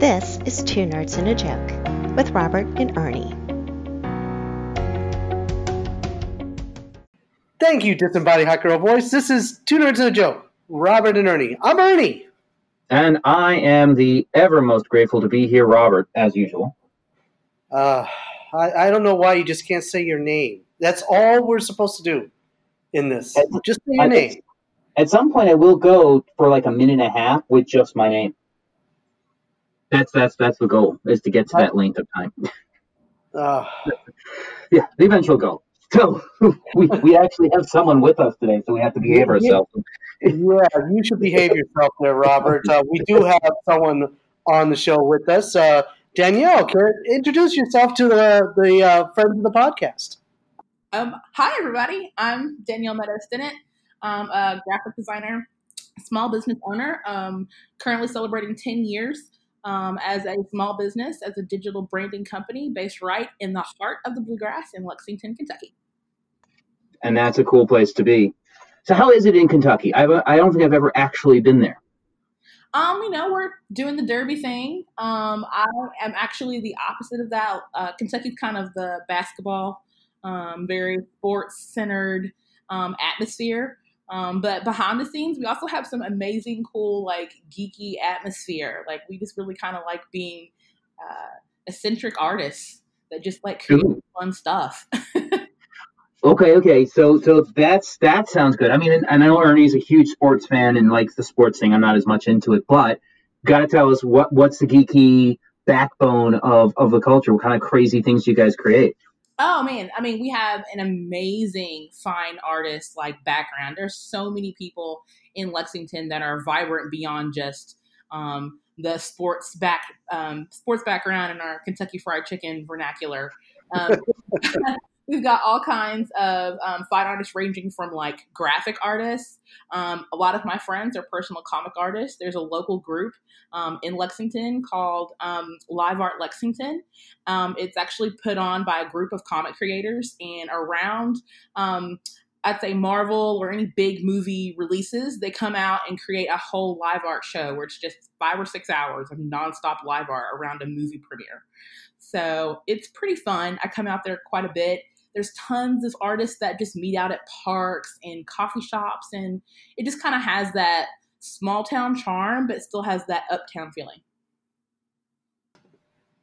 This is Two Nerds and a Joke with Robert and Ernie. Thank you, Disembodied Hot Girl Voice. This is Two Nerds and a Joke. Robert and Ernie. I'm Ernie. And I am the ever most grateful to be here, Robert, as usual. Uh, I, I don't know why you just can't say your name. That's all we're supposed to do in this. At, just say your name. At some point, I will go for like a minute and a half with just my name. That's that's that's the goal is to get to that length of time. Uh, yeah, the eventual goal. So we, we actually have someone with us today, so we have to behave ourselves. yeah, you should behave yourself there, Robert. Uh, we do have someone on the show with us. Uh, Danielle, can introduce yourself to the the uh, friends of the podcast. Um, hi, everybody. I'm Danielle Meadows Stinnett. I'm a graphic designer, small business owner. Um, currently celebrating 10 years um, as a small business, as a digital branding company based right in the heart of the bluegrass in Lexington, Kentucky. And that's a cool place to be. So, how is it in Kentucky? I've, I don't think I've ever actually been there. Um, you know, we're doing the Derby thing. Um, I am actually the opposite of that. Uh, Kentucky's kind of the basketball, um, very sports centered um, atmosphere. Um, but behind the scenes, we also have some amazing, cool, like geeky atmosphere. Like we just really kind of like being uh, eccentric artists that just like create Ooh. fun stuff. okay, okay, so so that's that sounds good. I mean, and, I know Ernie's a huge sports fan and likes the sports thing. I'm not as much into it, but got to tell us what what's the geeky backbone of of the culture? What kind of crazy things do you guys create? Oh man, I mean, we have an amazing fine artist like background. There's so many people in Lexington that are vibrant beyond just um, the sports back um, sports background and our Kentucky Fried Chicken vernacular. Um, We've got all kinds of um, fine artists ranging from like graphic artists. Um, a lot of my friends are personal comic artists. There's a local group um, in Lexington called um, Live Art Lexington. Um, it's actually put on by a group of comic creators and around. Um, I'd say Marvel or any big movie releases, they come out and create a whole live art show where it's just five or six hours of nonstop live art around a movie premiere. So it's pretty fun. I come out there quite a bit there's tons of artists that just meet out at parks and coffee shops, and it just kind of has that small town charm, but still has that uptown feeling.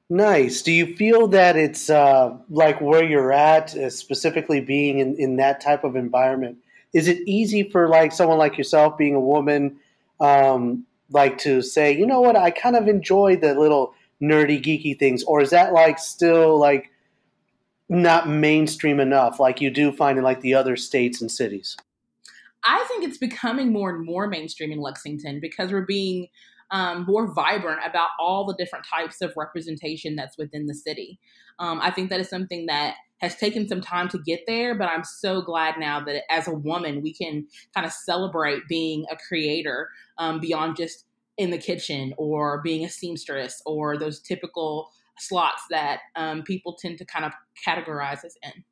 Nice. Do you feel that it's uh, like where you're at, uh, specifically being in, in that type of environment? Is it easy for like someone like yourself, being a woman, um, like to say, you know what, I kind of enjoy the little nerdy, geeky things, or is that like still like not mainstream enough like you do find in like the other states and cities? I think it's becoming more and more mainstream in Lexington because we're being um, more vibrant about all the different types of representation that's within the city. Um, I think that is something that has taken some time to get there, but I'm so glad now that as a woman, we can kind of celebrate being a creator um, beyond just in the kitchen or being a seamstress or those typical slots that um, people tend to kind of categorize us in.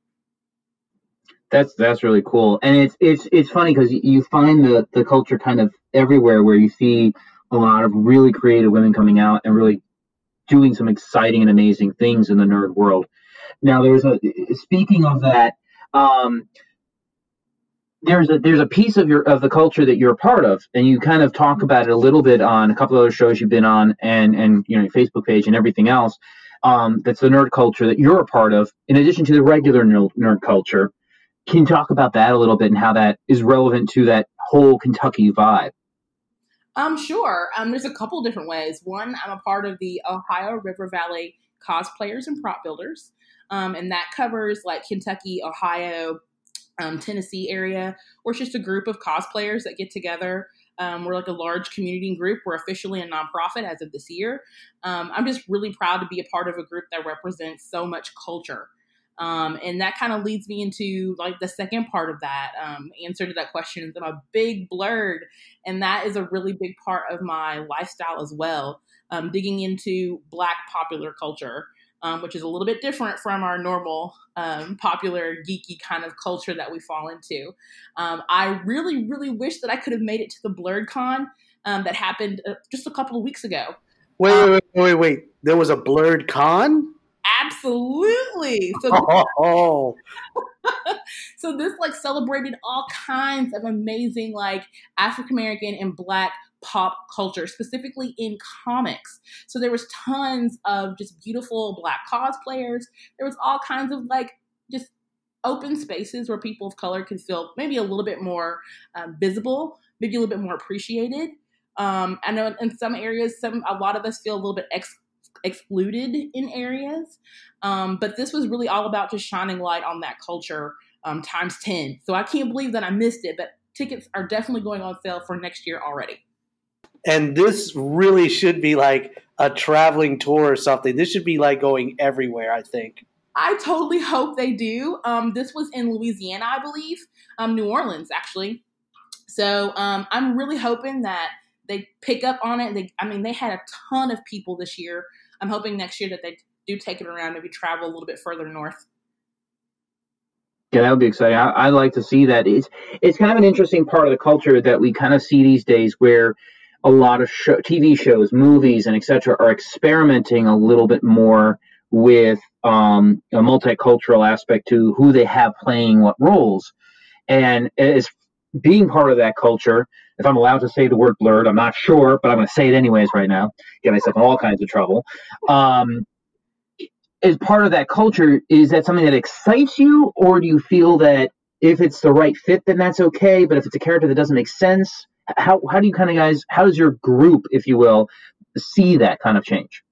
That's that's really cool, and it's it's it's funny because you find the the culture kind of everywhere where you see a lot of really creative women coming out and really doing some exciting and amazing things in the nerd world. Now, there's a speaking of that. Um, there's a there's a piece of your of the culture that you're a part of, and you kind of talk about it a little bit on a couple of other shows you've been on, and and you know your Facebook page and everything else. Um, that's the nerd culture that you're a part of, in addition to the regular nerd, nerd culture. Can you talk about that a little bit and how that is relevant to that whole Kentucky vibe? Um, sure. Um, there's a couple different ways. One, I'm a part of the Ohio River Valley Cosplayers and Prop Builders, um, and that covers like Kentucky, Ohio, um, Tennessee area, or it's just a group of cosplayers that get together. Um, we're like a large community group. We're officially a nonprofit as of this year. Um, I'm just really proud to be a part of a group that represents so much culture. Um, and that kind of leads me into like the second part of that um, answer to that question. I'm a big blerd, and that is a really big part of my lifestyle as well. Um, digging into Black popular culture um, which is a little bit different from our normal um, popular geeky kind of culture that we fall into. Um, I really, really wish that I could have made it to the Blerd Con um, that happened uh, just a couple of weeks ago. Wait, um, wait, wait, wait, wait. There was a blerd con? Absolutely. So oh. so this like celebrated all kinds of amazing like African American and black pop culture, specifically in comics. So there was tons of just beautiful black cosplayers. There was all kinds of like just open spaces where people of color can feel maybe a little bit more um, visible, maybe a little bit more appreciated. Um, I know in some areas, some a lot of us feel a little bit ex- excluded in areas, um, but this was really all about just shining light on that culture um, times ten. So I can't believe that I missed it, but tickets are definitely going on sale for next year already. And this really should be like a traveling tour or something. This should be like going everywhere. I think. I totally hope they do. Um, this was in Louisiana, I believe, um, New Orleans, actually. So um, I'm really hoping that they pick up on it. They, I mean, they had a ton of people this year. I'm hoping next year that they do take it around, maybe travel a little bit further north. Yeah, that would be exciting. I, I like to see that. It's it's kind of an interesting part of the culture that we kind of see these days, where a lot of show, TV shows, movies, and etc. are experimenting a little bit more with um, a multicultural aspect to who they have playing what roles. And as being part of that culture, if I'm allowed to say the word blerd, I'm not sure, but I'm going to say it anyways right now, get myself in all kinds of trouble. Um, as part of that culture, is that something that excites you, or do you feel that if it's the right fit, then that's okay, but if it's a character that doesn't make sense, how, how do you kind of guys, how does your group, if you will, see that kind of change?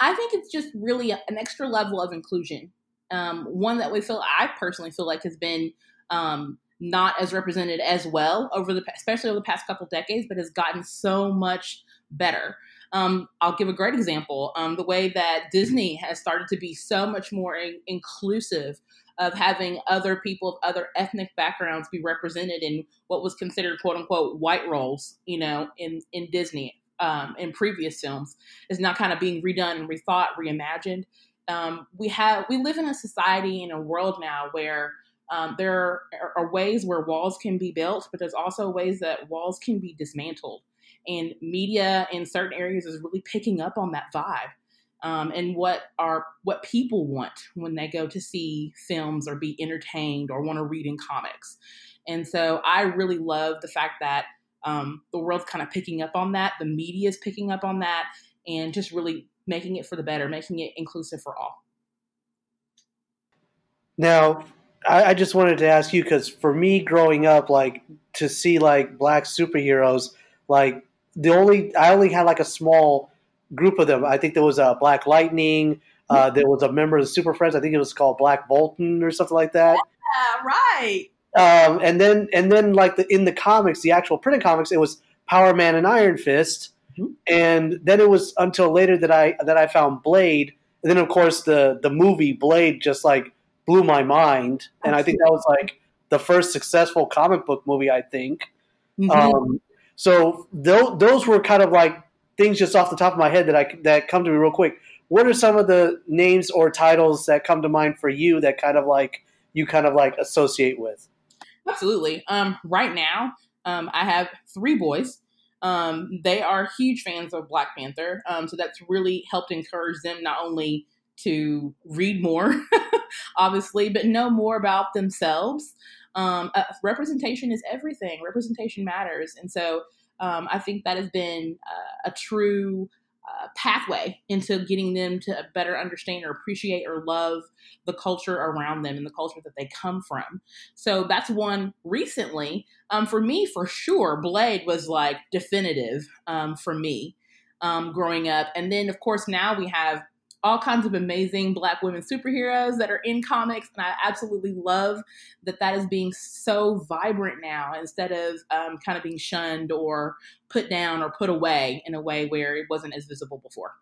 I think it's just really an extra level of inclusion. Um, one that we feel, I personally feel like has been um, not as represented as well over the, especially over the past couple decades, but has gotten so much better. Um, I'll give a great example. Um, the way that Disney has started to be so much more in- inclusive of having other people of other ethnic backgrounds be represented in what was considered quote unquote white roles, you know, in, in Disney um, in previous films is now kind of being redone rethought, reimagined. Um, we have we live in a society in a world now where um, there are, are, ways where walls can be built, but there's also ways that walls can be dismantled. And media in certain areas is really picking up on that vibe. Um, and what are what people want when they go to see films or be entertained or want to read in comics. And so I really love the fact that um, the world's kind of picking up on that. The media is picking up on that and just really making it for the better, making it inclusive for all. Now, I, I just wanted to ask you because for me growing up, like to see like black superheroes, like the only I only had like a small group of them. I think there was a Black Lightning. Uh, there was a member of the Super Friends. I think it was called Black Bolton or something like that. Yeah, right. Um, and then and then like the in the comics, the actual printed comics, it was Power Man and Iron Fist. Mm-hmm. And then it was until later that I that I found Blade. And then of course the the movie Blade just like blew my mind. And I think that was like the first successful comic book movie, I think. Mm-hmm. Um, so th- those were kind of like things just off the top of my head that I that come to me real quick. What are some of the names or titles that come to mind for you that kind of like you kind of like associate with? Absolutely. Um, right now, um, I have three boys. Um, they are huge fans of Black Panther. Um, so that's really helped encourage them not only to read more, obviously, but know more about themselves. Um, uh, representation is everything. Representation matters. And so um, I think that has been uh, a true uh, pathway into getting them to better understand or appreciate or love the culture around them and the culture that they come from. So that's one recently. Um, for me, for sure, Blade was like definitive um, for me um, growing up. And then, of course, now we have all kinds of amazing black women superheroes that are in comics and i absolutely love that that is being so vibrant now instead of um, kind of being shunned or put down or put away in a way where it wasn't as visible before.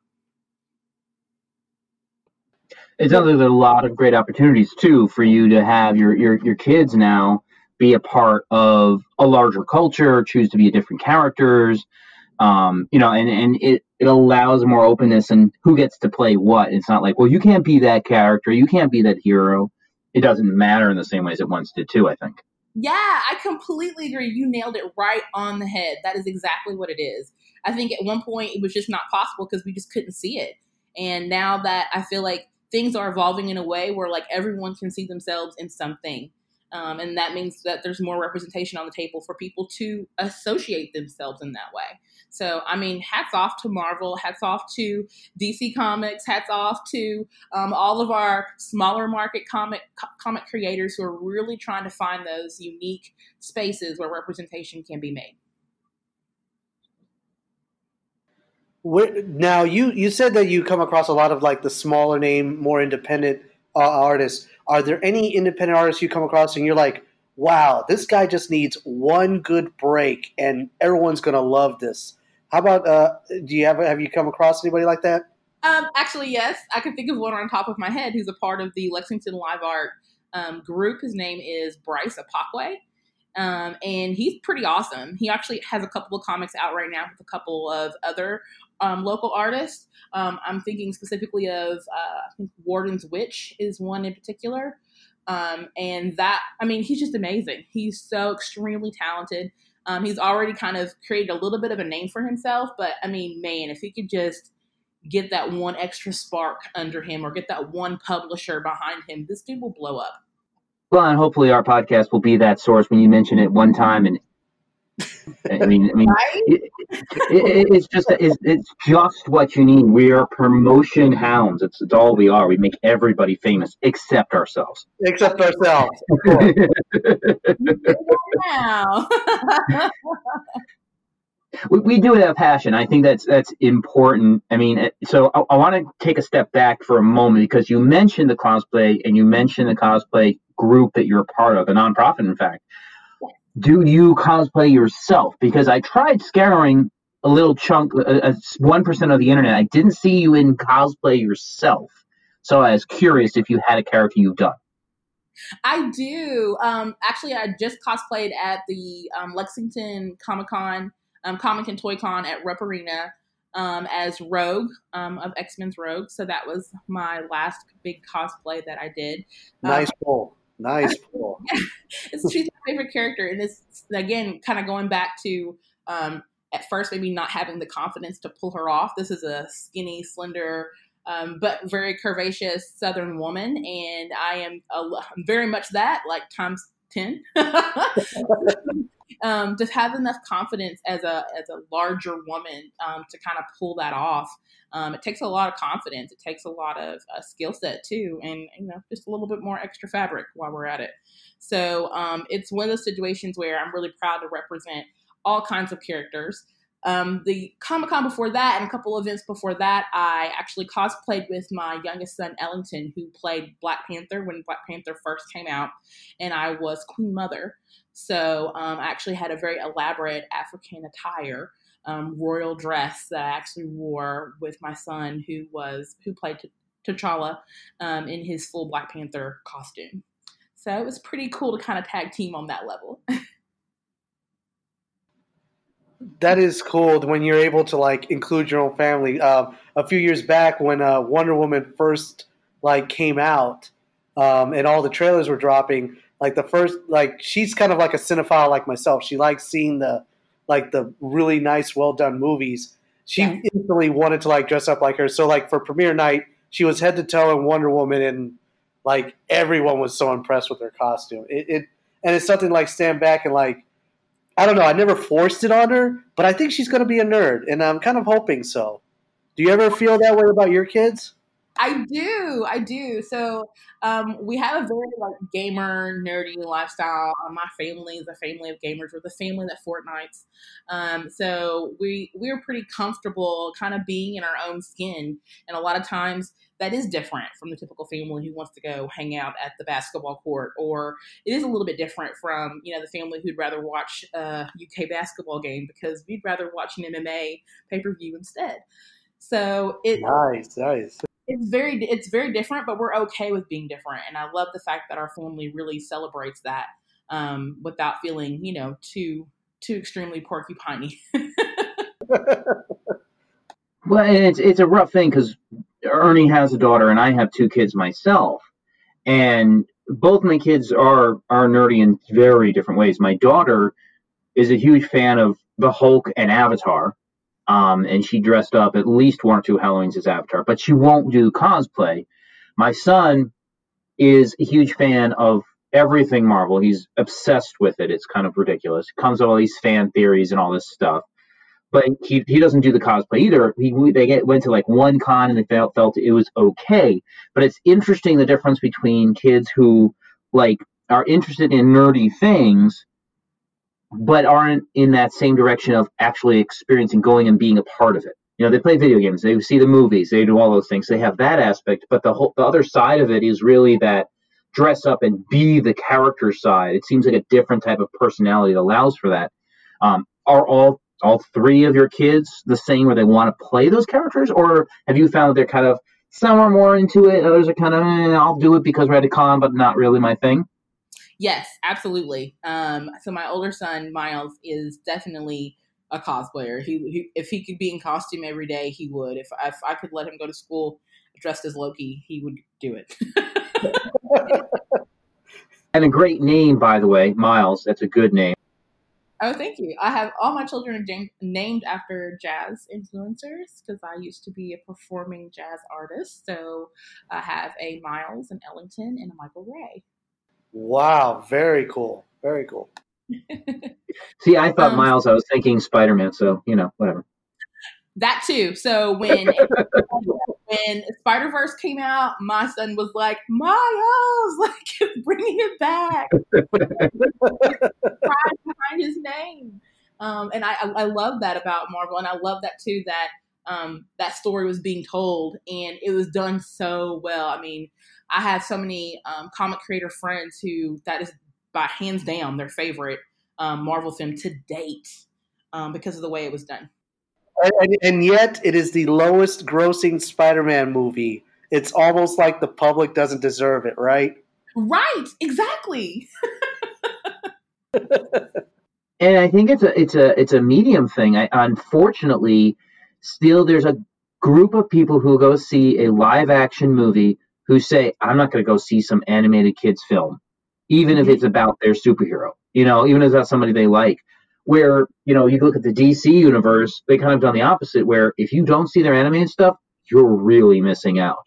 It sounds like there's a lot of great opportunities too for you to have your your, your kids now be a part of a larger culture choose to be a different characters um, you know, and, and it, it allows more openness and who gets to play what. It's not like, well, you can't be that character, you can't be that hero. It doesn't matter in the same way as it once did too, I think. Yeah, I completely agree. You nailed it right on the head. That is exactly what it is. I think at one point it was just not possible because we just couldn't see it. And now that I feel like things are evolving in a way where like everyone can see themselves in something. Um, and that means that there's more representation on the table for people to associate themselves in that way. So, I mean, hats off to Marvel, hats off to DC Comics, hats off to um, all of our smaller market comic co- comic creators who are really trying to find those unique spaces where representation can be made. now you you said that you come across a lot of like the smaller name, more independent uh, artists. Are there any independent artists you come across and you're like, wow, this guy just needs one good break and everyone's gonna love this? How about uh, do you have have you come across anybody like that? Um, actually, yes, I can think of one on top of my head who's a part of the Lexington Live Art um, group. His name is Bryce Apakwe. Um, and he's pretty awesome. He actually has a couple of comics out right now with a couple of other um, local artists. Um, I'm thinking specifically of uh, I think Warden's Witch is one in particular. Um, and that, I mean, he's just amazing. He's so extremely talented. Um, he's already kind of created a little bit of a name for himself, but I mean, man, if he could just get that one extra spark under him or get that one publisher behind him, this dude will blow up. Well, and hopefully our podcast will be that source when you mention it one time and I mean, I mean, right? it, it, it's just it's, it's just what you need. We are promotion hounds. It's, it's all we are. We make everybody famous except ourselves. Except ourselves. wow. we, we do have passion. I think that's that's important. I mean, eh, so I, I want to take a step back for a moment because you mentioned the cosplay and you mentioned the cosplay group that you're a part of, a nonprofit, in fact do you cosplay yourself? Because I tried scouring a little chunk, one percent of the internet. I didn't see you in cosplay yourself, so I was curious if you had a character you've done. I do. Um, actually, I just cosplayed at the um, Lexington Comic Con, um, Comic and Toy Con at Rupp Arena um, as Rogue um, of X Men's Rogue. So that was my last big cosplay that I did. Nice um, Nice pull. it's she's my favorite character, and it's again kind of going back to um, at first maybe not having the confidence to pull her off. This is a skinny, slender, um, but very curvaceous Southern woman, and I am very much that, like times ten. um, to have enough confidence as a as a larger woman um, to kind of pull that off. Um, it takes a lot of confidence. It takes a lot of uh, skill set too, and you know, just a little bit more extra fabric while we're at it. So um, it's one of those situations where I'm really proud to represent all kinds of characters. Um, the Comic Con before that and a couple events before that, I actually cosplayed with my youngest son Ellington, who played Black Panther when Black Panther first came out, and I was Queen Mother. So um, I actually had a very elaborate African attire, um, royal dress that I actually wore with my son, who was who played T'Challa um, in his full Black Panther costume. So it was pretty cool to kind of tag team on that level. that is cool when you're able to like include your own family. Uh, a few years back, when uh, Wonder Woman first like came out, um, and all the trailers were dropping, like the first like she's kind of like a cinephile like myself. She likes seeing the like the really nice, well done movies. She yeah. instantly wanted to like dress up like her. So like for premiere night, she was head to toe in Wonder Woman, and like everyone was so impressed with her costume. It, it and it's something like stand back and like I don't know. I never forced it on her, but I think she's going to be a nerd, and I'm kind of hoping so. Do you ever feel that way about your kids? I do, I do. So um, we have a very like gamer nerdy lifestyle. Uh, my family is a family of gamers. We're the family that Fortnites. Um, so we we're pretty comfortable kind of being in our own skin, and a lot of times that is different from the typical family who wants to go hang out at the basketball court, or it is a little bit different from you know the family who'd rather watch a UK basketball game because we'd rather watch an MMA pay per view instead. So it nice, nice it's very it's very different, but we're okay with being different, and I love the fact that our family really celebrates that um, without feeling you know too too extremely porcupiney. well, it's it's a rough thing because Ernie has a daughter, and I have two kids myself, and both my kids are are nerdy in very different ways. My daughter is a huge fan of the Hulk and Avatar. Um, and she dressed up at least one or two Halloweens as Avatar, but she won't do cosplay. My son is a huge fan of everything Marvel. He's obsessed with it. It's kind of ridiculous. It comes with all these fan theories and all this stuff. But he, he doesn't do the cosplay either. He they get, went to like one con and they felt felt it was okay. But it's interesting the difference between kids who like are interested in nerdy things, but aren't in that same direction of actually experiencing going and being a part of it. You know, they play video games, they see the movies, they do all those things. They have that aspect, but the whole the other side of it is really that dress up and be the character side. It seems like a different type of personality that allows for that. Um, are all all three of your kids the same where they want to play those characters, or have you found that they're kind of some are more into it, others are kind of eh, I'll do it because we're at a con, but not really my thing. Yes, absolutely. Um, so my older son Miles is definitely a cosplayer. He, he, if he could be in costume every day, he would. If, if I could let him go to school dressed as Loki, he would do it. and a great name, by the way, Miles. That's a good name. Oh, thank you. I have all my children named after jazz influencers because I used to be a performing jazz artist. So I have a Miles, an Ellington, and a Michael Ray. Wow, very cool. Very cool. See, I thought um, Miles. I was thinking Spider Man. So you know, whatever. That too. So when when Spider Verse came out, my son was like, Miles, like bringing it back, behind his name. Um, and I, I love that about Marvel, and I love that too that um, that story was being told, and it was done so well. I mean, I have so many um, comic creator friends who that is by hands down their favorite um, Marvel film to date um, because of the way it was done. And, and, yet, it is the lowest grossing Spider Man movie. It's almost like the public doesn't deserve it, right? Right, exactly. and I think it's a it's a it's a medium thing. I, unfortunately, still there's a group of people who go see a live action movie who say, "I'm not going to go see some animated kids film, even if mm-hmm. it's about their superhero." You know, even if it's that's somebody they like. Where, you know, you look at the DC universe, they kind of done the opposite, where if you don't see their animated stuff, you're really missing out.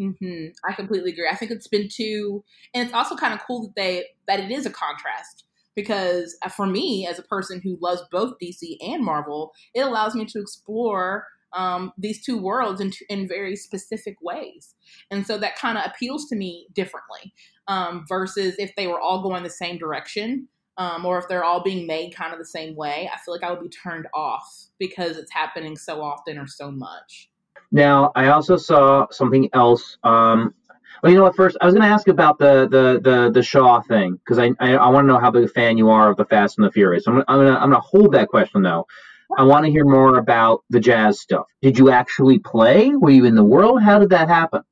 Mm-hmm. I completely agree. I think it's been too, and it's also kind of cool that they that it is a contrast because uh, for me as a person who loves both DC and Marvel, it allows me to explore um, these two worlds in, in very specific ways, and so that kind of appeals to me differently um, versus if they were all going the same direction um, or if they're all being made kind of the same way, I feel like I would be turned off because it's happening so often or so much. Now, I also saw something else. Um, well, you know what? First, I was going to ask about the the the, the Shaw thing because I I, I want to know how big a fan you are of the Fast and the Furious. I'm I'm gonna I'm gonna hold that question though. I want to hear more about the jazz stuff. Did you actually play? Were you in the world? How did that happen?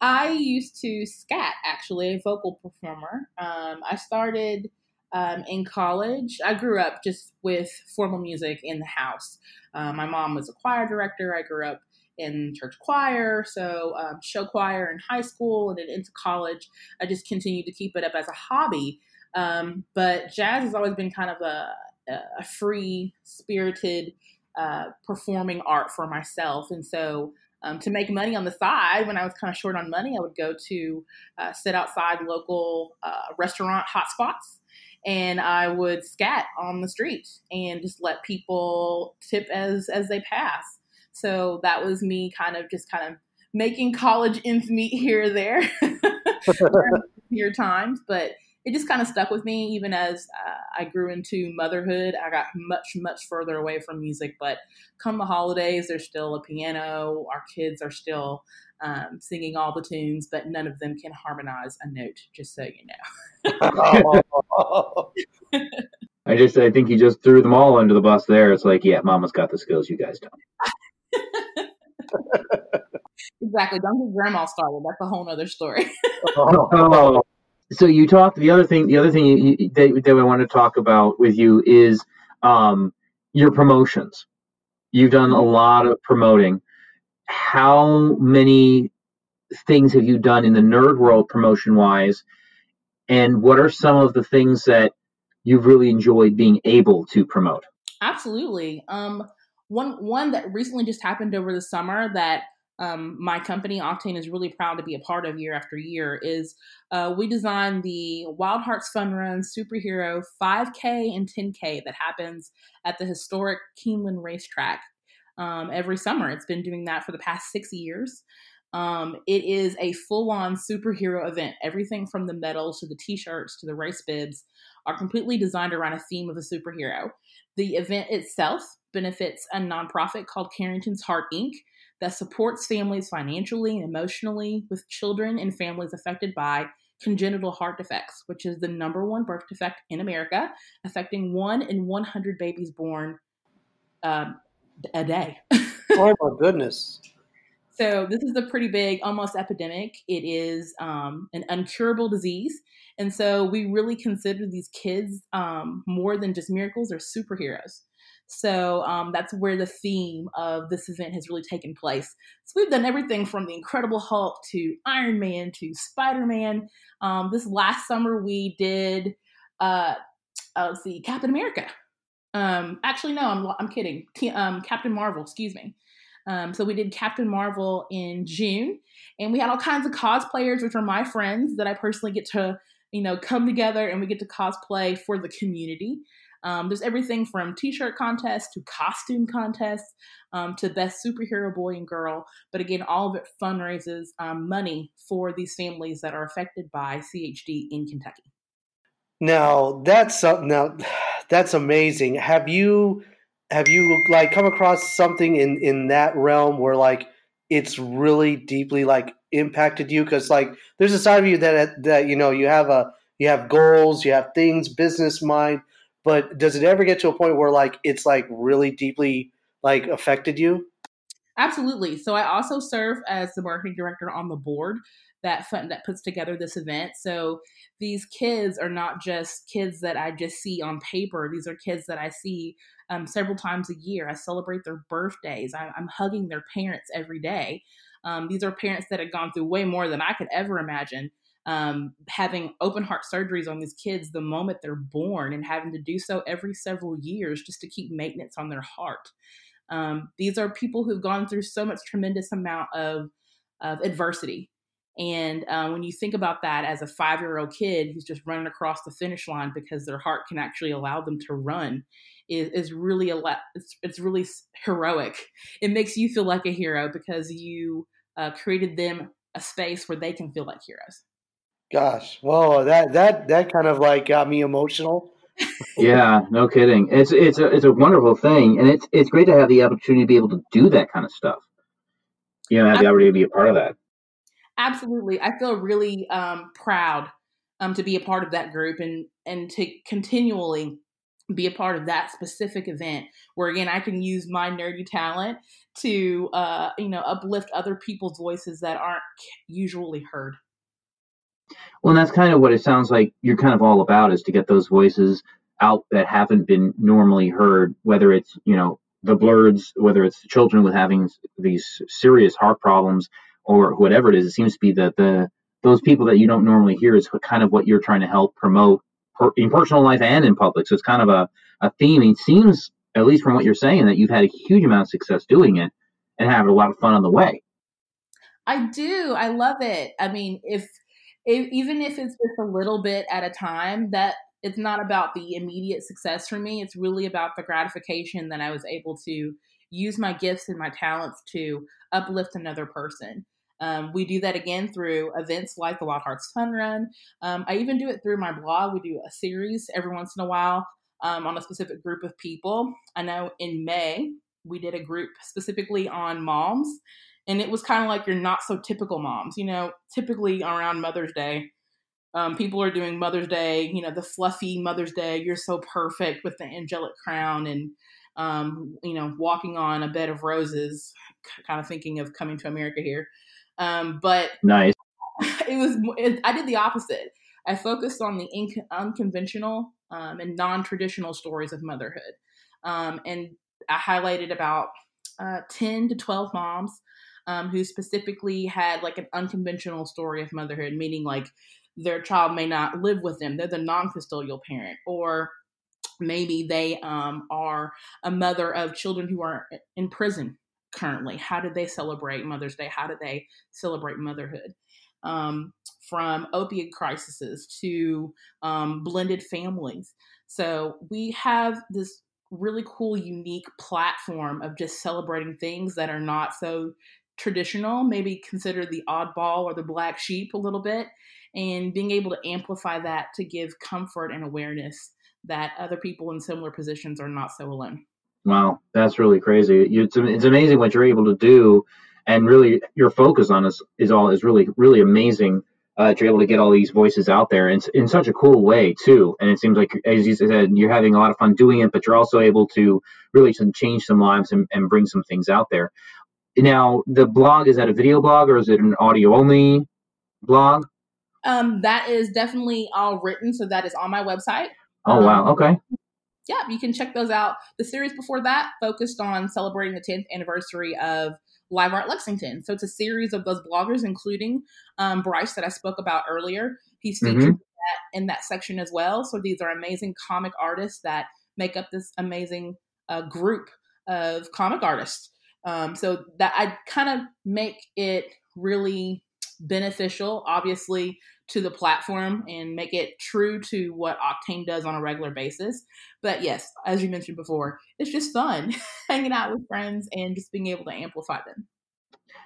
I used to scat, actually, a vocal performer. Um, I started um, in college. I grew up just with formal music in the house. Uh, my mom was a choir director. I grew up in church choir, so um, show choir in high school and then into college. I just continued to keep it up as a hobby. Um, but jazz has always been kind of a, a free spirited uh, performing art for myself. And so um, to make money on the side, when I was kind of short on money, I would go to uh, sit outside local uh, restaurant hotspots and I would scat on the street and just let people tip as as they pass. So that was me kind of just kind of making college ends meet here or there your times, but it just kind of stuck with me even as uh, I grew into motherhood. I got much, much further away from music, but come the holidays, there's still a piano. Our kids are still um, singing all the tunes, but none of them can harmonize a note, just so you know. I just, I think you just threw them all under the bus there. It's like, yeah, mama's got the skills, you guys don't. exactly. Don't get grandma started. That's a whole other story. oh. So you talked. The other thing, the other thing you, you, that, that I want to talk about with you is um, your promotions. You've done a lot of promoting how many things have you done in the nerd world promotion wise and what are some of the things that you've really enjoyed being able to promote absolutely um, one one that recently just happened over the summer that um, my company Octane is really proud to be a part of year after year is uh, we designed the Wild Hearts Fun Run Superhero 5K and 10K that happens at the historic Keeneland Racetrack um, every summer. It's been doing that for the past six years. Um, it is a full on superhero event. Everything from the medals to the t shirts to the race bibs are completely designed around a theme of a superhero. The event itself benefits a nonprofit called Carrington's Heart Inc. that supports families financially and emotionally with children and families affected by congenital heart defects, which is the number one birth defect in America, affecting one in 100 babies born um, a day. oh my goodness. So this is a pretty big, almost epidemic. It is um, an uncurable disease, and so we really consider these kids um, more than just miracles; they're superheroes. So um, that's where the theme of this event has really taken place. So we've done everything from the Incredible Hulk to Iron Man to Spider Man. Um, this last summer we did, uh, uh, let's see, Captain America. Um, actually, no, I'm I'm kidding. T- um, Captain Marvel, excuse me. Um, so we did Captain Marvel in June, and we had all kinds of cosplayers, which are my friends that I personally get to, you know, come together and we get to cosplay for the community. Um, there's everything from t-shirt contests to costume contests um, to best superhero boy and girl. But again, all of it fundraises um, money for these families that are affected by CHD in Kentucky. Now that's uh, now that's amazing. Have you have you like come across something in in that realm where like it's really deeply like impacted you? Because like there's a side of you that that you know you have a you have goals, you have things, business mind, but does it ever get to a point where like it's like really deeply like affected you? Absolutely. So I also serve as the marketing director on the board that fund, that puts together this event. So these kids are not just kids that I just see on paper. These are kids that I see um, several times a year. I celebrate their birthdays. I, am hugging their parents every day. Um, these are parents that have gone through way more than I could ever imagine um, having open heart surgeries on these kids the moment they're born and having to do so every several years just to keep maintenance on their heart. Um, these are people who've gone through so much tremendous amount of, of adversity. And uh, when you think about that as a five year old kid who's just running across the finish line because their heart can actually allow them to run, is, is really a lot. It's, it's really heroic. It makes you feel like a hero because you uh, created them a space where they can feel like heroes. Gosh, whoa, that that that kind of like got me emotional. yeah, no kidding. It's it's a it's a wonderful thing, and it's it's great to have the opportunity to be able to do that kind of stuff. You know, have the opportunity to be a part of that. Absolutely, I feel really um, proud um, to be a part of that group and and to continually be a part of that specific event where again I can use my nerdy talent to uh, you know uplift other people's voices that aren't usually heard. Well, and that's kind of what it sounds like you're kind of all about is to get those voices out that haven't been normally heard, whether it's, you know, the blurs, whether it's children with having these serious heart problems or whatever it is. It seems to be that the those people that you don't normally hear is kind of what you're trying to help promote per, in personal life and in public. So it's kind of a, a theme. It seems, at least from what you're saying, that you've had a huge amount of success doing it and having a lot of fun on the way. I do. I love it. I mean, if even if it's just a little bit at a time, that it's not about the immediate success for me. It's really about the gratification that I was able to use my gifts and my talents to uplift another person. Um, we do that again through events like the Wild Hearts Fun Run. Um, I even do it through my blog. We do a series every once in a while um, on a specific group of people. I know in May, we did a group specifically on moms and it was kind of like your not so typical moms. You know, typically around Mother's Day, um, people are doing Mother's Day. You know, the fluffy Mother's Day. You're so perfect with the angelic crown and um, you know walking on a bed of roses. Kind of thinking of coming to America here, um, but nice. It was. It, I did the opposite. I focused on the inc- unconventional um, and non-traditional stories of motherhood, um, and I highlighted about uh, ten to twelve moms um, who specifically had like an unconventional story of motherhood, meaning like their child may not live with them, they're the non custodial parent, or maybe they um, are a mother of children who are in prison currently. How do they celebrate Mother's Day? How do they celebrate motherhood? Um, from opiate crises to um, blended families. So we have this really cool, unique platform of just celebrating things that are not so traditional, maybe consider the oddball or the black sheep a little bit, and being able to amplify that to give comfort and awareness that other people in similar positions are not so alone. Wow, that's really crazy. It's, it's amazing what you're able to do, and really your focus on this is all is really really amazing. Uh, you're able to get all these voices out there in, in such a cool way too. And it seems like, as you said, you're having a lot of fun doing it, but you're also able to really change some lives and, and bring some things out there. Now, the blog is that a video blog or is it an audio only blog? Um, that is definitely all written, so that is on my website. Oh um, wow, okay. Yeah, you can check those out. The series before that focused on celebrating the 10th anniversary of Live Art Lexington. So it's a series of those bloggers, including um, Bryce that I spoke about earlier. He's featured mm-hmm. in, that, in that section as well. So these are amazing comic artists that make up this amazing uh, group of comic artists. Um, so that I kind of make it really beneficial, obviously, to the platform and make it true to what Octane does on a regular basis. But yes, as you mentioned before, it's just fun hanging out with friends and just being able to amplify them.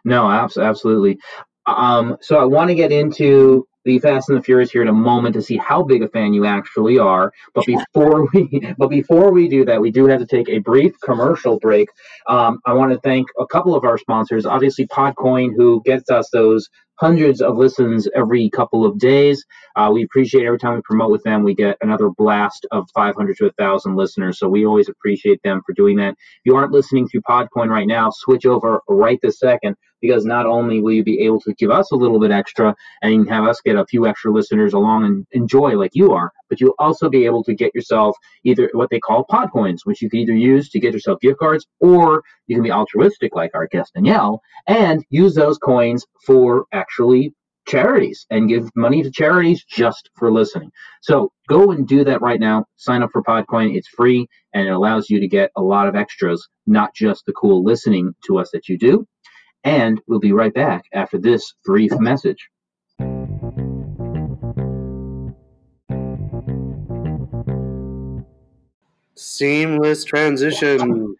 No, absolutely. Um, so I want to get into the Fast and the Furious here in a moment to see how big a fan you actually are. But before we, but before we do that, we do have to take a brief commercial break. Um, I want to thank a couple of our sponsors. Obviously, Podcoin, who gets us those hundreds of listens every couple of days. Uh, we appreciate every time we promote with them, we get another blast of 500 to 1,000 listeners. So we always appreciate them for doing that. If you aren't listening through Podcoin right now, switch over right this second because not only will you be able to give us a little bit extra and have us get a few extra listeners along and enjoy like you are, but you'll also be able to get yourself either what they call pod coins, which you can either use to get yourself gift cards or you can be altruistic like our guest Danielle and use those coins for actually charities and give money to charities just for listening. So go and do that right now. Sign up for Podcoin. It's free and it allows you to get a lot of extras, not just the cool listening to us that you do. And we'll be right back after this brief message. Seamless transition.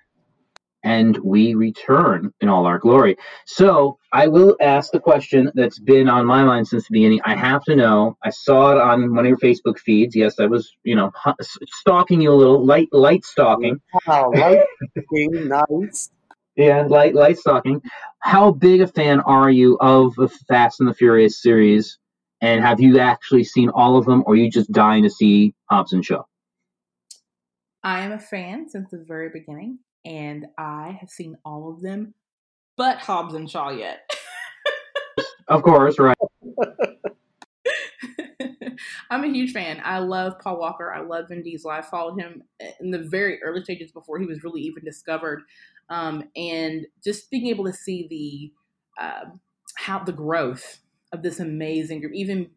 And we return in all our glory. So I will ask the question that's been on my mind since the beginning. I have to know. I saw it on one of your Facebook feeds. Yes, I was, you know, stalking you a little, light, light stalking. Wow, light stalking, nice. Yeah, light light stalking. How big a fan are you of the Fast and the Furious series? And have you actually seen all of them, or are you just dying to see Hobbs and Shaw? I am a fan since the very beginning, and I have seen all of them, but Hobbs and Shaw yet. of course, right. I'm a huge fan. I love Paul Walker. I love Vin Diesel. I followed him in the very early stages before he was really even discovered um, and just being able to see the uh, how the growth of this amazing group, even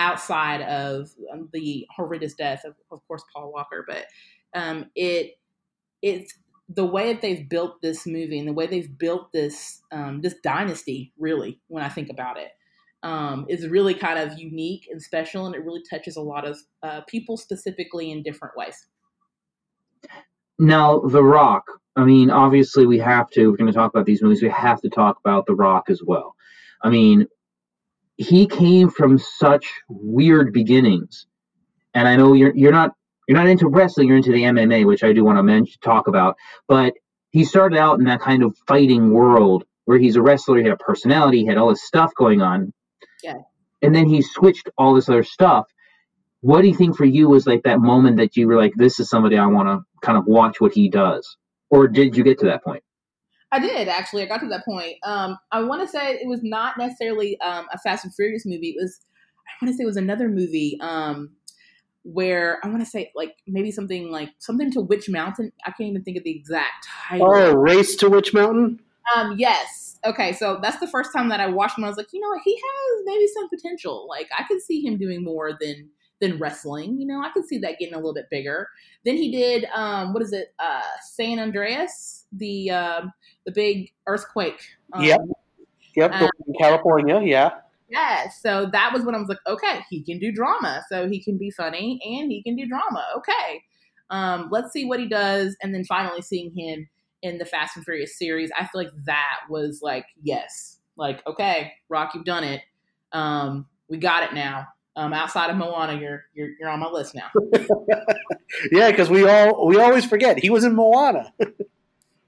outside of um, the horrendous death of, of course, Paul Walker, but um, it it's the way that they've built this movie and the way they've built this um, this dynasty. Really, when I think about it, um, is really kind of unique and special, and it really touches a lot of uh, people specifically in different ways. Now, The Rock. I mean, obviously, we have to. We're going to talk about these movies. We have to talk about The Rock as well. I mean, he came from such weird beginnings, and I know you're you're not you're not into wrestling. You're into the MMA, which I do want to mention talk about. But he started out in that kind of fighting world where he's a wrestler. He had a personality. He had all this stuff going on. Yeah. And then he switched all this other stuff what do you think for you was like that moment that you were like, this is somebody I want to kind of watch what he does? Or did you get to that point? I did actually. I got to that point. Um, I want to say it was not necessarily um, a Fast and Furious movie. It was, I want to say it was another movie um, where I want to say like maybe something like something to Witch Mountain. I can't even think of the exact title. Oh, Race to Witch Mountain. Um, yes. Okay, so that's the first time that I watched him. I was like, you know what, he has maybe some potential. Like I could see him doing more than than wrestling. You know, I could see that getting a little bit bigger. Then he did um, what is it? Uh, San Andreas, the uh, the big earthquake. Um, yep. Yep. in California. Yeah. Yeah, so that was when I was like, okay, he can do drama, so he can be funny and he can do drama. Okay, um, let's see what he does, and then finally seeing him in the Fast and Furious series, I feel like that was like, yes, like okay, Rock, you've done it. Um, we got it now. Um, outside of Moana, you're you're you're on my list now. yeah, because we all we always forget he was in Moana.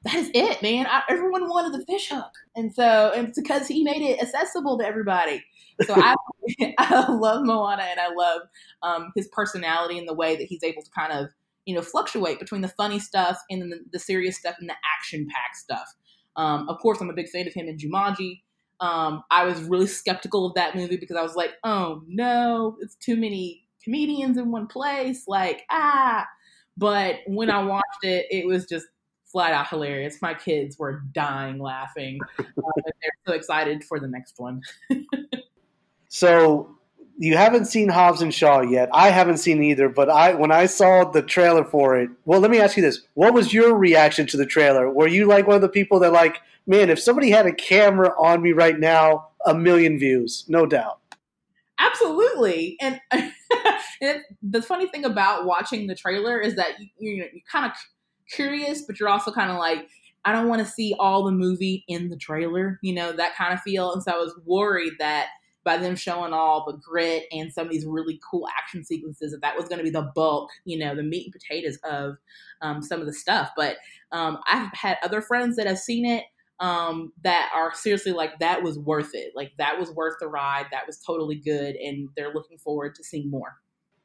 that is it, man. I, everyone wanted the fish hook, and so and it's because he made it accessible to everybody. So I, I love Moana, and I love um, his personality and the way that he's able to kind of you know fluctuate between the funny stuff and the, the serious stuff and the action packed stuff. Um, of course, I'm a big fan of him in Jumanji. Um, I was really skeptical of that movie because I was like, oh no, it's too many comedians in one place. Like ah. But when I watched it, it was just flat out hilarious. My kids were dying laughing. Uh, they're so excited for the next one. so you haven't seen Hobbs and Shaw yet. I haven't seen either, but I when I saw the trailer for it, well, let me ask you this: What was your reaction to the trailer? Were you like one of the people that like, man, if somebody had a camera on me right now, a million views, no doubt. Absolutely, and, and the funny thing about watching the trailer is that you you know, you're kind of curious, but you're also kind of like, I don't want to see all the movie in the trailer, you know, that kind of feel. And so I was worried that by them showing all the grit and some of these really cool action sequences, that that was going to be the bulk, you know, the meat and potatoes of um, some of the stuff. But um, I've had other friends that have seen it um, that are seriously like, that was worth it. Like, that was worth the ride. That was totally good. And they're looking forward to seeing more.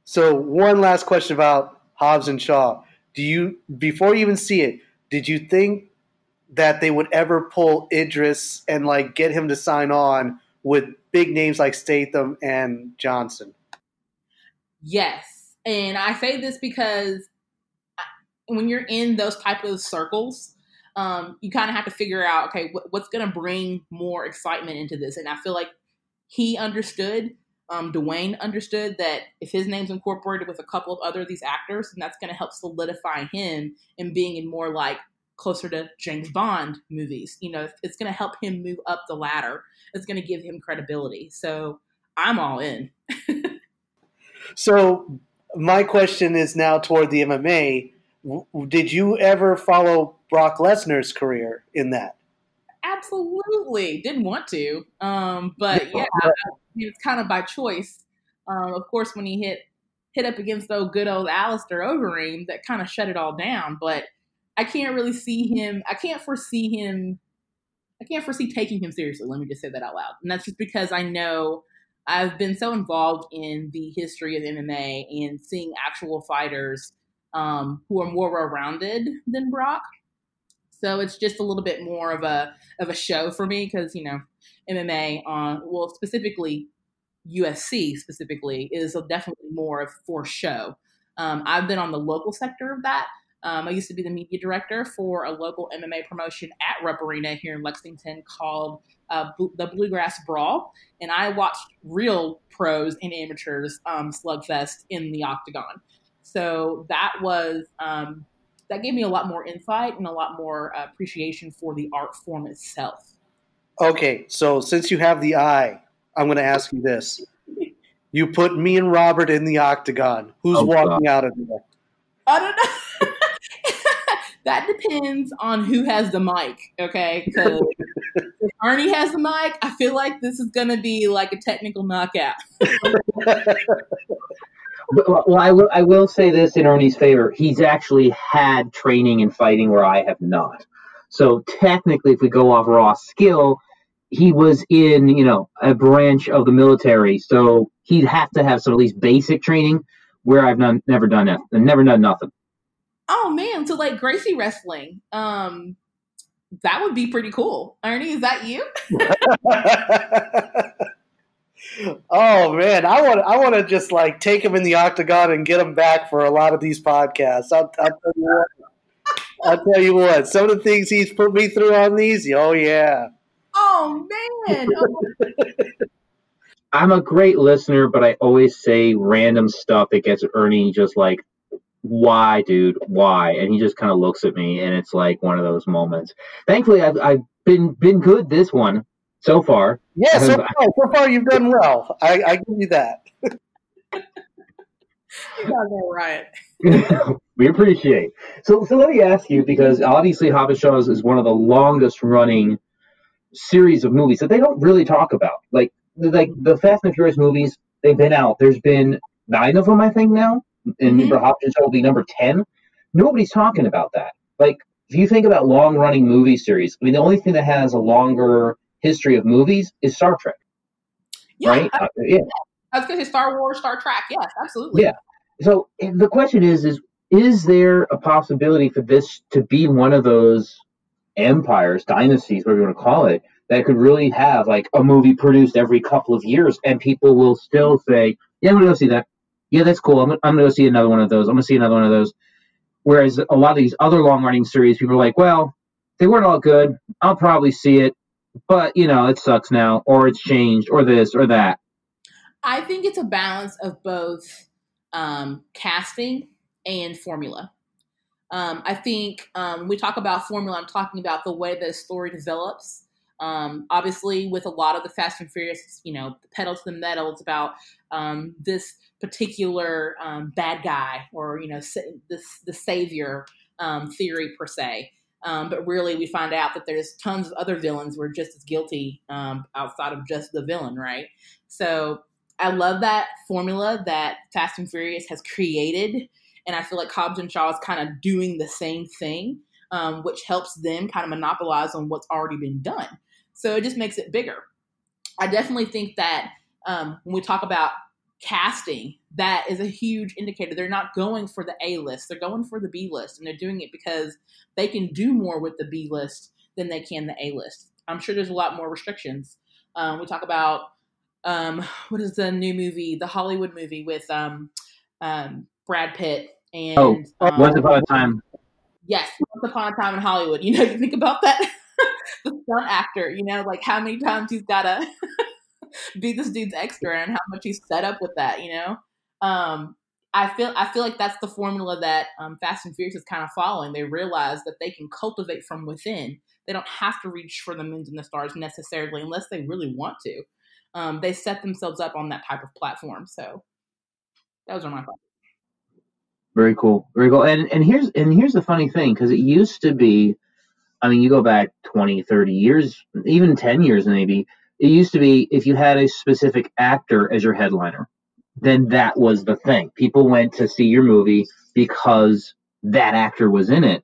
So, one last question about Hobbs and Shaw do you before you even see it did you think that they would ever pull idris and like get him to sign on with big names like statham and johnson? Yes. And i say this because when you're in those type of circles um, you kind of have to figure out okay what's going to bring more excitement into this? And i feel like he understood um, Dwayne understood that if his name's incorporated with a couple of other of these actors, and that's going to help solidify him in being in more like closer to James Bond movies. You know, it's going to help him move up the ladder. It's going to give him credibility. So I'm all in. so my question is now toward the MMA. Did you ever follow Brock Lesnar's career in that? Absolutely, didn't want to, um, but yeah, it's kind of by choice. Um, of course, when he hit hit up against the good old Alistair Overeem, that kind of shut it all down. But I can't really see him. I can't foresee him. I can't foresee taking him seriously. Let me just say that out loud, and that's just because I know I've been so involved in the history of MMA and seeing actual fighters um, who are more well-rounded than Brock. So it's just a little bit more of a of a show for me because you know MMA on well specifically UFC specifically is definitely more of for show. Um, I've been on the local sector of that. Um, I used to be the media director for a local MMA promotion at Rupp Arena here in Lexington called uh, the Bluegrass Brawl, and I watched real pros and amateurs um, slugfest in the octagon. So that was um, that gave me a lot more insight and a lot more uh, appreciation for the art form itself. Okay, so since you have the eye, I'm going to ask you this. You put me and Robert in the octagon. Who's oh, walking God. out of there? I don't know. that depends on who has the mic, okay? Because if Ernie has the mic, I feel like this is going to be like a technical knockout. Uh, well, I will. I will say this in Ernie's favor. He's actually had training in fighting where I have not. So technically, if we go off raw skill, he was in you know a branch of the military, so he'd have to have some at least basic training. Where I've none, never done it, never done nothing. Oh man, so like Gracie wrestling, um, that would be pretty cool. Ernie, is that you? oh man, I want I want to just like take him in the octagon and get him back for a lot of these podcasts. I'll, I'll tell you what. I'll tell you what. Some of the things he's put me through on these. Oh yeah. Oh man. I'm a great listener, but I always say random stuff that gets Ernie just like, why, dude, why? And he just kind of looks at me, and it's like one of those moments. Thankfully, I've, I've been been good this one so far. Yeah, so far, so far you've done well. I, I give you that. You guys are right. we appreciate. So, so let me ask you because obviously Hobbs Shaws is one of the longest running series of movies that they don't really talk about. Like, like the Fast and Furious movies, they've been out. There's been nine of them, I think now, and Mhm. mm Hobbs will be number ten. Nobody's talking about that. Like, if you think about long running movie series, I mean, the only thing that has a longer history of movies is Star Trek, Yeah, right? I, Uh, yeah. I was going to say Star Wars, Star Trek. Yes, absolutely. Yeah. So eh, the question is, is is there a possibility for this to be one of those empires, dynasties, whatever you want to call it, that could really have like a movie produced every couple of years, and people will still say, "Yeah, I'm gonna go see that. Yeah, that's cool. I'm gonna, I'm gonna go see another one of those. I'm gonna see another one of those." Whereas a lot of these other long-running series, people are like, "Well, they weren't all good. I'll probably see it, but you know, it sucks now, or it's changed, or this, or that." I think it's a balance of both um, casting and formula. Um, I think um, when we talk about formula, I'm talking about the way the story develops. Um, obviously, with a lot of the Fast and Furious, you know, the pedal to the metal. It's about um, this particular um, bad guy or you know this the savior um, theory per se. But really, we find out that there's tons of other villains who are just as guilty outside of just the villain, right? So I love that formula that Fast and Furious has created, and I feel like Hobbs and Shaw is kind of doing the same thing, um, which helps them kind of monopolize on what's already been done. So it just makes it bigger. I definitely think that um, when we talk about casting, that is a huge indicator. They're not going for the A list; they're going for the B list, and they're doing it because they can do more with the B list than they can the A list. I'm sure there's a lot more restrictions. Um, we talk about um, what is the new movie, the Hollywood movie with um, um, Brad Pitt and Oh, um, Once upon a time, yes, Once Upon a Time in Hollywood. You know, you think about that, the stunt actor. You know, like how many times he's gotta be this dude's extra and how much he's set up with that. You know, um, I feel I feel like that's the formula that um, Fast and Furious is kind of following. They realize that they can cultivate from within. They don't have to reach for the moons and the stars necessarily, unless they really want to. Um, they set themselves up on that type of platform. So those are my thoughts. Very cool. Very cool. And and here's and here's the funny thing because it used to be I mean you go back 20, 30 years, even 10 years maybe, it used to be if you had a specific actor as your headliner, then that was the thing. People went to see your movie because that actor was in it.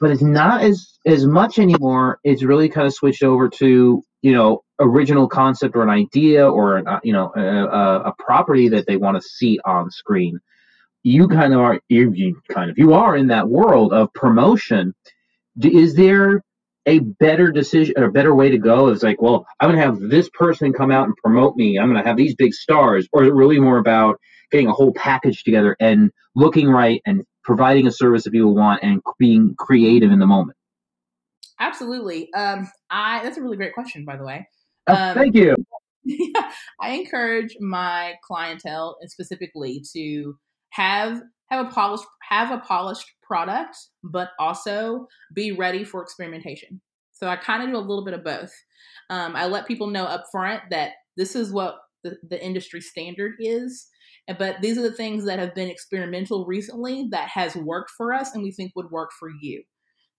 But it's not as as much anymore. It's really kind of switched over to, you know, original concept or an idea or an, uh, you know, a, a property that they want to see on screen you kind of are you, kind of you are in that world of promotion. Is there a better decision or a better way to go? Is like well i'm going to have this person come out and promote me. I'm going to have these big stars. Or is it really more about getting a whole package together and looking right and providing a service that people want and being creative in the moment? Absolutely. Um, I that's a really great question, by the way. Oh, Um, thank you. I encourage my clientele and specifically to have have a polished have a polished product, but also be ready for experimentation. So I kind of do a little bit of both. Um, I let people know up front that this is what the, the industry standard is, but these are the things that have been experimental recently that has worked for us and we think would work for you.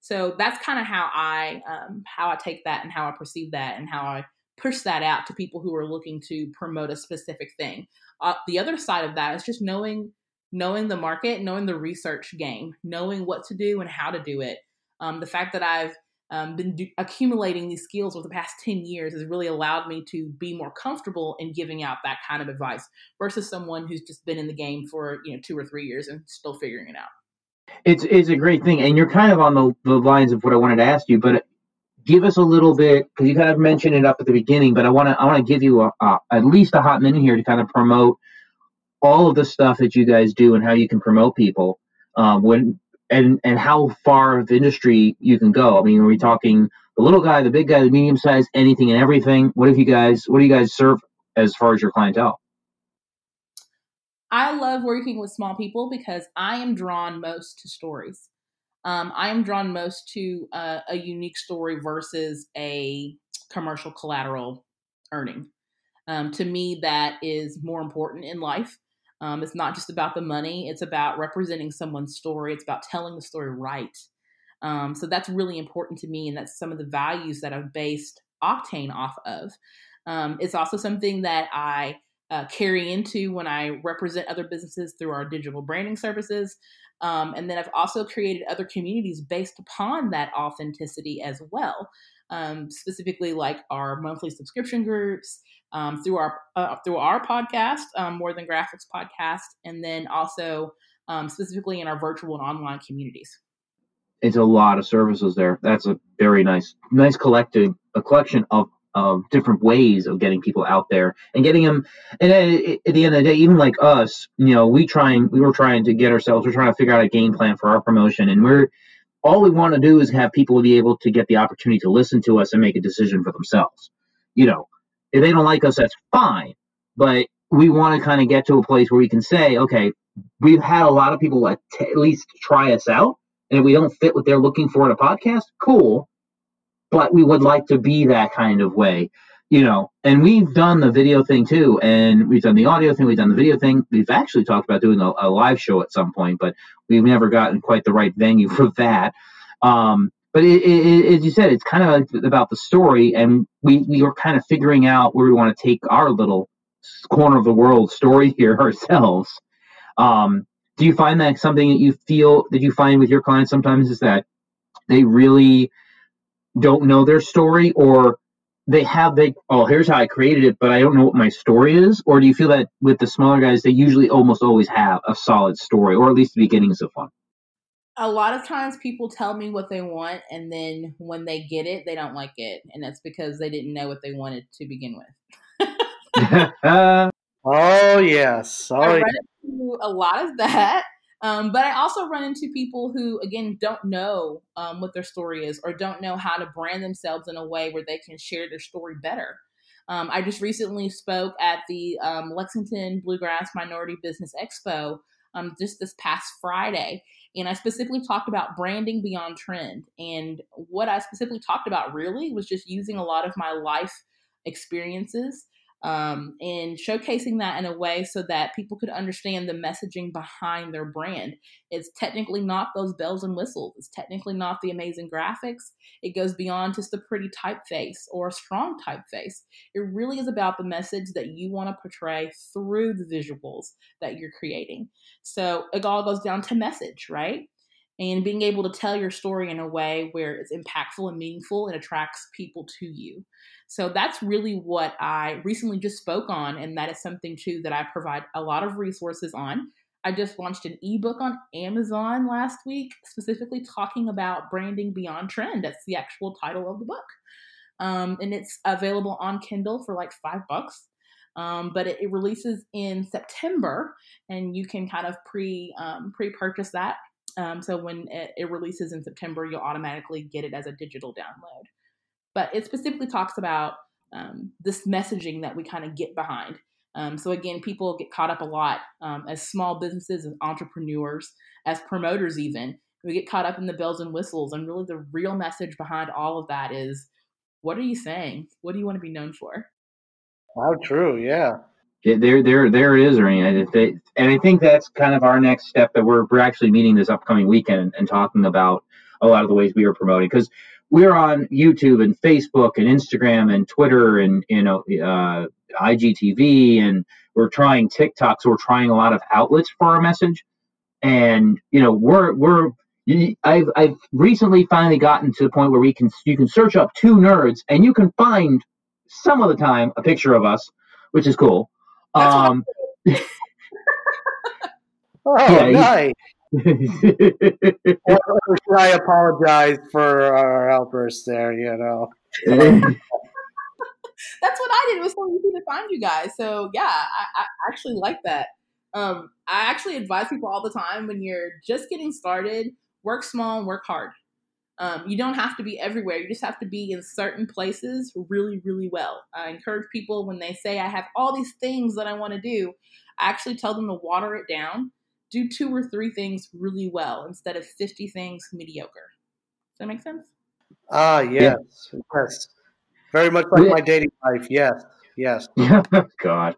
So that's kind of how I um, how I take that and how I perceive that and how I push that out to people who are looking to promote a specific thing. Uh, the other side of that is just knowing knowing the market, knowing the research game, knowing what to do and how to do it. Um, the fact that I've um, been do- accumulating these skills over the past 10 years has really allowed me to be more comfortable in giving out that kind of advice versus someone who's just been in the game for you know two or three years and still figuring it out it's it's a great thing and you're kind of on the, the lines of what i wanted to ask you but give us a little bit because you kind of mentioned it up at the beginning but i want to i want to give you a, a, at least a hot minute here to kind of promote all of the stuff that you guys do and how you can promote people um, when and and how far of industry you can go i mean are we talking the little guy the big guy the medium size anything and everything what if you guys what do you guys serve as far as your clientele? I love working with small people because I am drawn most to stories. Um, I am drawn most to uh, a unique story versus a commercial collateral earning. Um, to me, that is more important in life. Um, it's not just about the money, it's about representing someone's story, it's about telling the story right. Um, so that's really important to me, and that's some of the values that I've based Octane off of. Um, it's also something that I uh, carry into when I represent other businesses through our digital branding services. Um, and then I've also created other communities based upon that authenticity as well. Um, specifically, like our monthly subscription groups um, through our uh, through our podcast, um, More Than Graphics podcast, and then also um, specifically in our virtual and online communities. It's a lot of services there. That's a very nice, nice collective a collection of of different ways of getting people out there and getting them. And at the end of the day, even like us, you know, we trying, we were trying to get ourselves, we're trying to figure out a game plan for our promotion, and we're all we want to do is have people be able to get the opportunity to listen to us and make a decision for themselves. You know, if they don't like us, that's fine, but we want to kind of get to a place where we can say, okay, we've had a lot of people at, at least try us out, and if we don't fit what they're looking for in a podcast, cool. But we would like to be that kind of way you know? And we've done the video thing too and we've done the audio thing we've done the video thing. We've actually talked about doing a, a live show at some point but we've never gotten quite the right venue for that. Um, but it, it, as you said it's kind of about the story and we, we were kind of figuring out where we want to take our little corner of the world story here ourselves um, do you find that something that you feel that you find with your clients sometimes is that they really don't know their story or they have they oh here's how I created it, but I don't know what my story is? Or do you feel that with the smaller guys they usually almost always have a solid story, or at least the beginnings of one? A lot of times people tell me what they want and then when they get it, they don't like it. And that's because they didn't know what they wanted to begin with. oh yes. Oh, I run into a lot of that. Um, but I also run into people who, again, don't know um, what their story is or don't know how to brand themselves in a way where they can share their story better. Um, I just recently spoke at the um, Lexington Bluegrass Minority Business Expo um, just this past Friday. And I specifically talked about branding beyond trend. And what I specifically talked about really was just using a lot of my life experiences um, and showcasing that in a way so that people could understand the messaging behind their brand. It's technically not those bells and whistles. It's technically not the amazing graphics. It goes beyond just a pretty typeface or a strong typeface. It really is about the message that you want to portray through the visuals that you're creating. So it all goes down to message, right? and being able to tell your story in a way where it's impactful and meaningful and attracts people to you. So that's really what I recently just spoke on, and that is something too that I provide a lot of resources on. I just launched an ebook on Amazon last week, specifically talking about branding beyond trend. That's the actual title of the book. Um, and it's available on Kindle for like five bucks. Um, but it, it, releases in September, and you can kind of pre um, pre purchase that. Um, so when it, it releases in September, you'll automatically get it as a digital download but it specifically talks about um, this messaging that we kind of get behind. Um, so again, people get caught up a lot um, as small businesses, as entrepreneurs, as promoters, even we get caught up in the bells and whistles. And really, the real message behind all of that is, what are you saying? What do you want to be known for? How true, yeah. yeah there, there, there it is, Ernie. And I think that's kind of our next step that we're we're actually meeting this upcoming weekend and talking about a lot of the ways we are promoting because we're on YouTube and Facebook and Instagram and Twitter and you know uh, IGTV and we're trying TikTok. So we're trying a lot of outlets for our message, and you know we're we're I've I've recently finally gotten to the point where we can you can search up two nerds and you can find some of the time a picture of us, which is cool. Um, oh, yeah, nice. Or, should I apologize for our helpers there? You know. That's what I did. It was so easy to find you guys. So yeah, I, I actually like that. Um, I actually advise people all the time when you're just getting started, work small and work hard. Um, you don't have to be everywhere. You just have to be in certain places really, really well. I encourage people when they say, I have all these things that I want to do, I actually tell them to water it down. Do two or three things really well instead of 50 things mediocre. Does that make sense? Ah, yes. Yes. Very much like my dating life. Yes. Yes. God.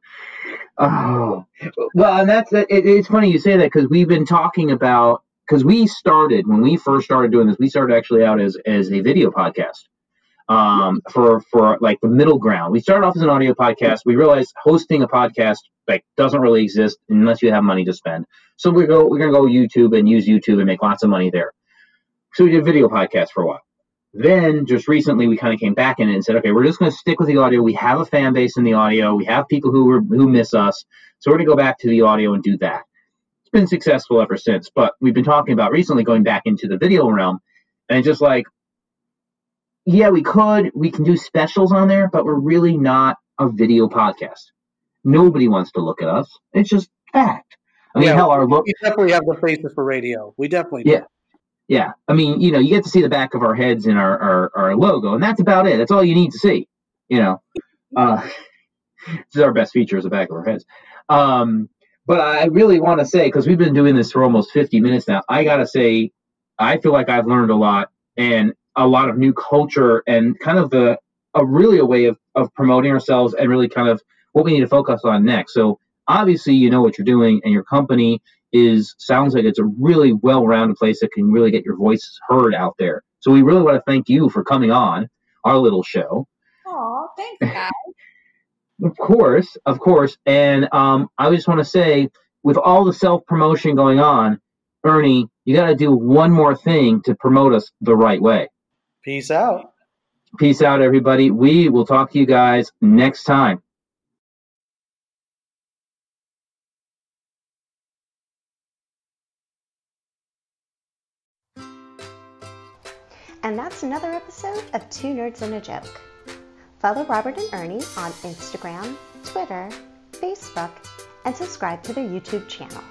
Oh. Well, and that's it, it's funny you say that because we've been talking about because we started when we first started doing this. We started actually out as as a video podcast um, for for like the middle ground. We started off as an audio podcast. We realized hosting a podcast like doesn't really exist unless you have money to spend. So we go we're gonna go YouTube and use YouTube and make lots of money there. So we did video podcast for a while. Then just recently we kind of came back in and said, okay, we're just going to stick with the audio. We have a fan base in the audio. We have people who who miss us, so we're going to go back to the audio and do that. It's been successful ever since. But we've been talking about recently going back into the video realm, and just like, yeah, we could, we can do specials on there, but we're really not a video podcast. Nobody wants to look at us. It's just fact. I mean, Yeah, hell, our look. We definitely have the faces for radio. We definitely Yeah. do. Yeah, I mean, you know, you get to see the back of our heads and our, our, our logo, and that's about it. That's all you need to see. You know, uh, this is our best feature is the back of our heads. Um, but I really want to say because we've been doing this for almost 50 minutes now. I gotta say, I feel like I've learned a lot and a lot of new culture and kind of the a really a way of of promoting ourselves and really kind of what we need to focus on next. So obviously, you know what you're doing, and your company is sounds like it's a really well-rounded place that can really get your voice heard out there. So we really want to thank you for coming on our little show. Aw, thanks, guys. Of course, of course. And um, I just want to say, with all the self-promotion going on, Ernie, you got to do one more thing to promote us the right way. Peace out. Peace out, everybody. We will talk to you guys next time. And that's another episode of Two Nerds and a Joke. Follow Robert and Ernie on Instagram, Twitter, Facebook, and subscribe to their YouTube channel.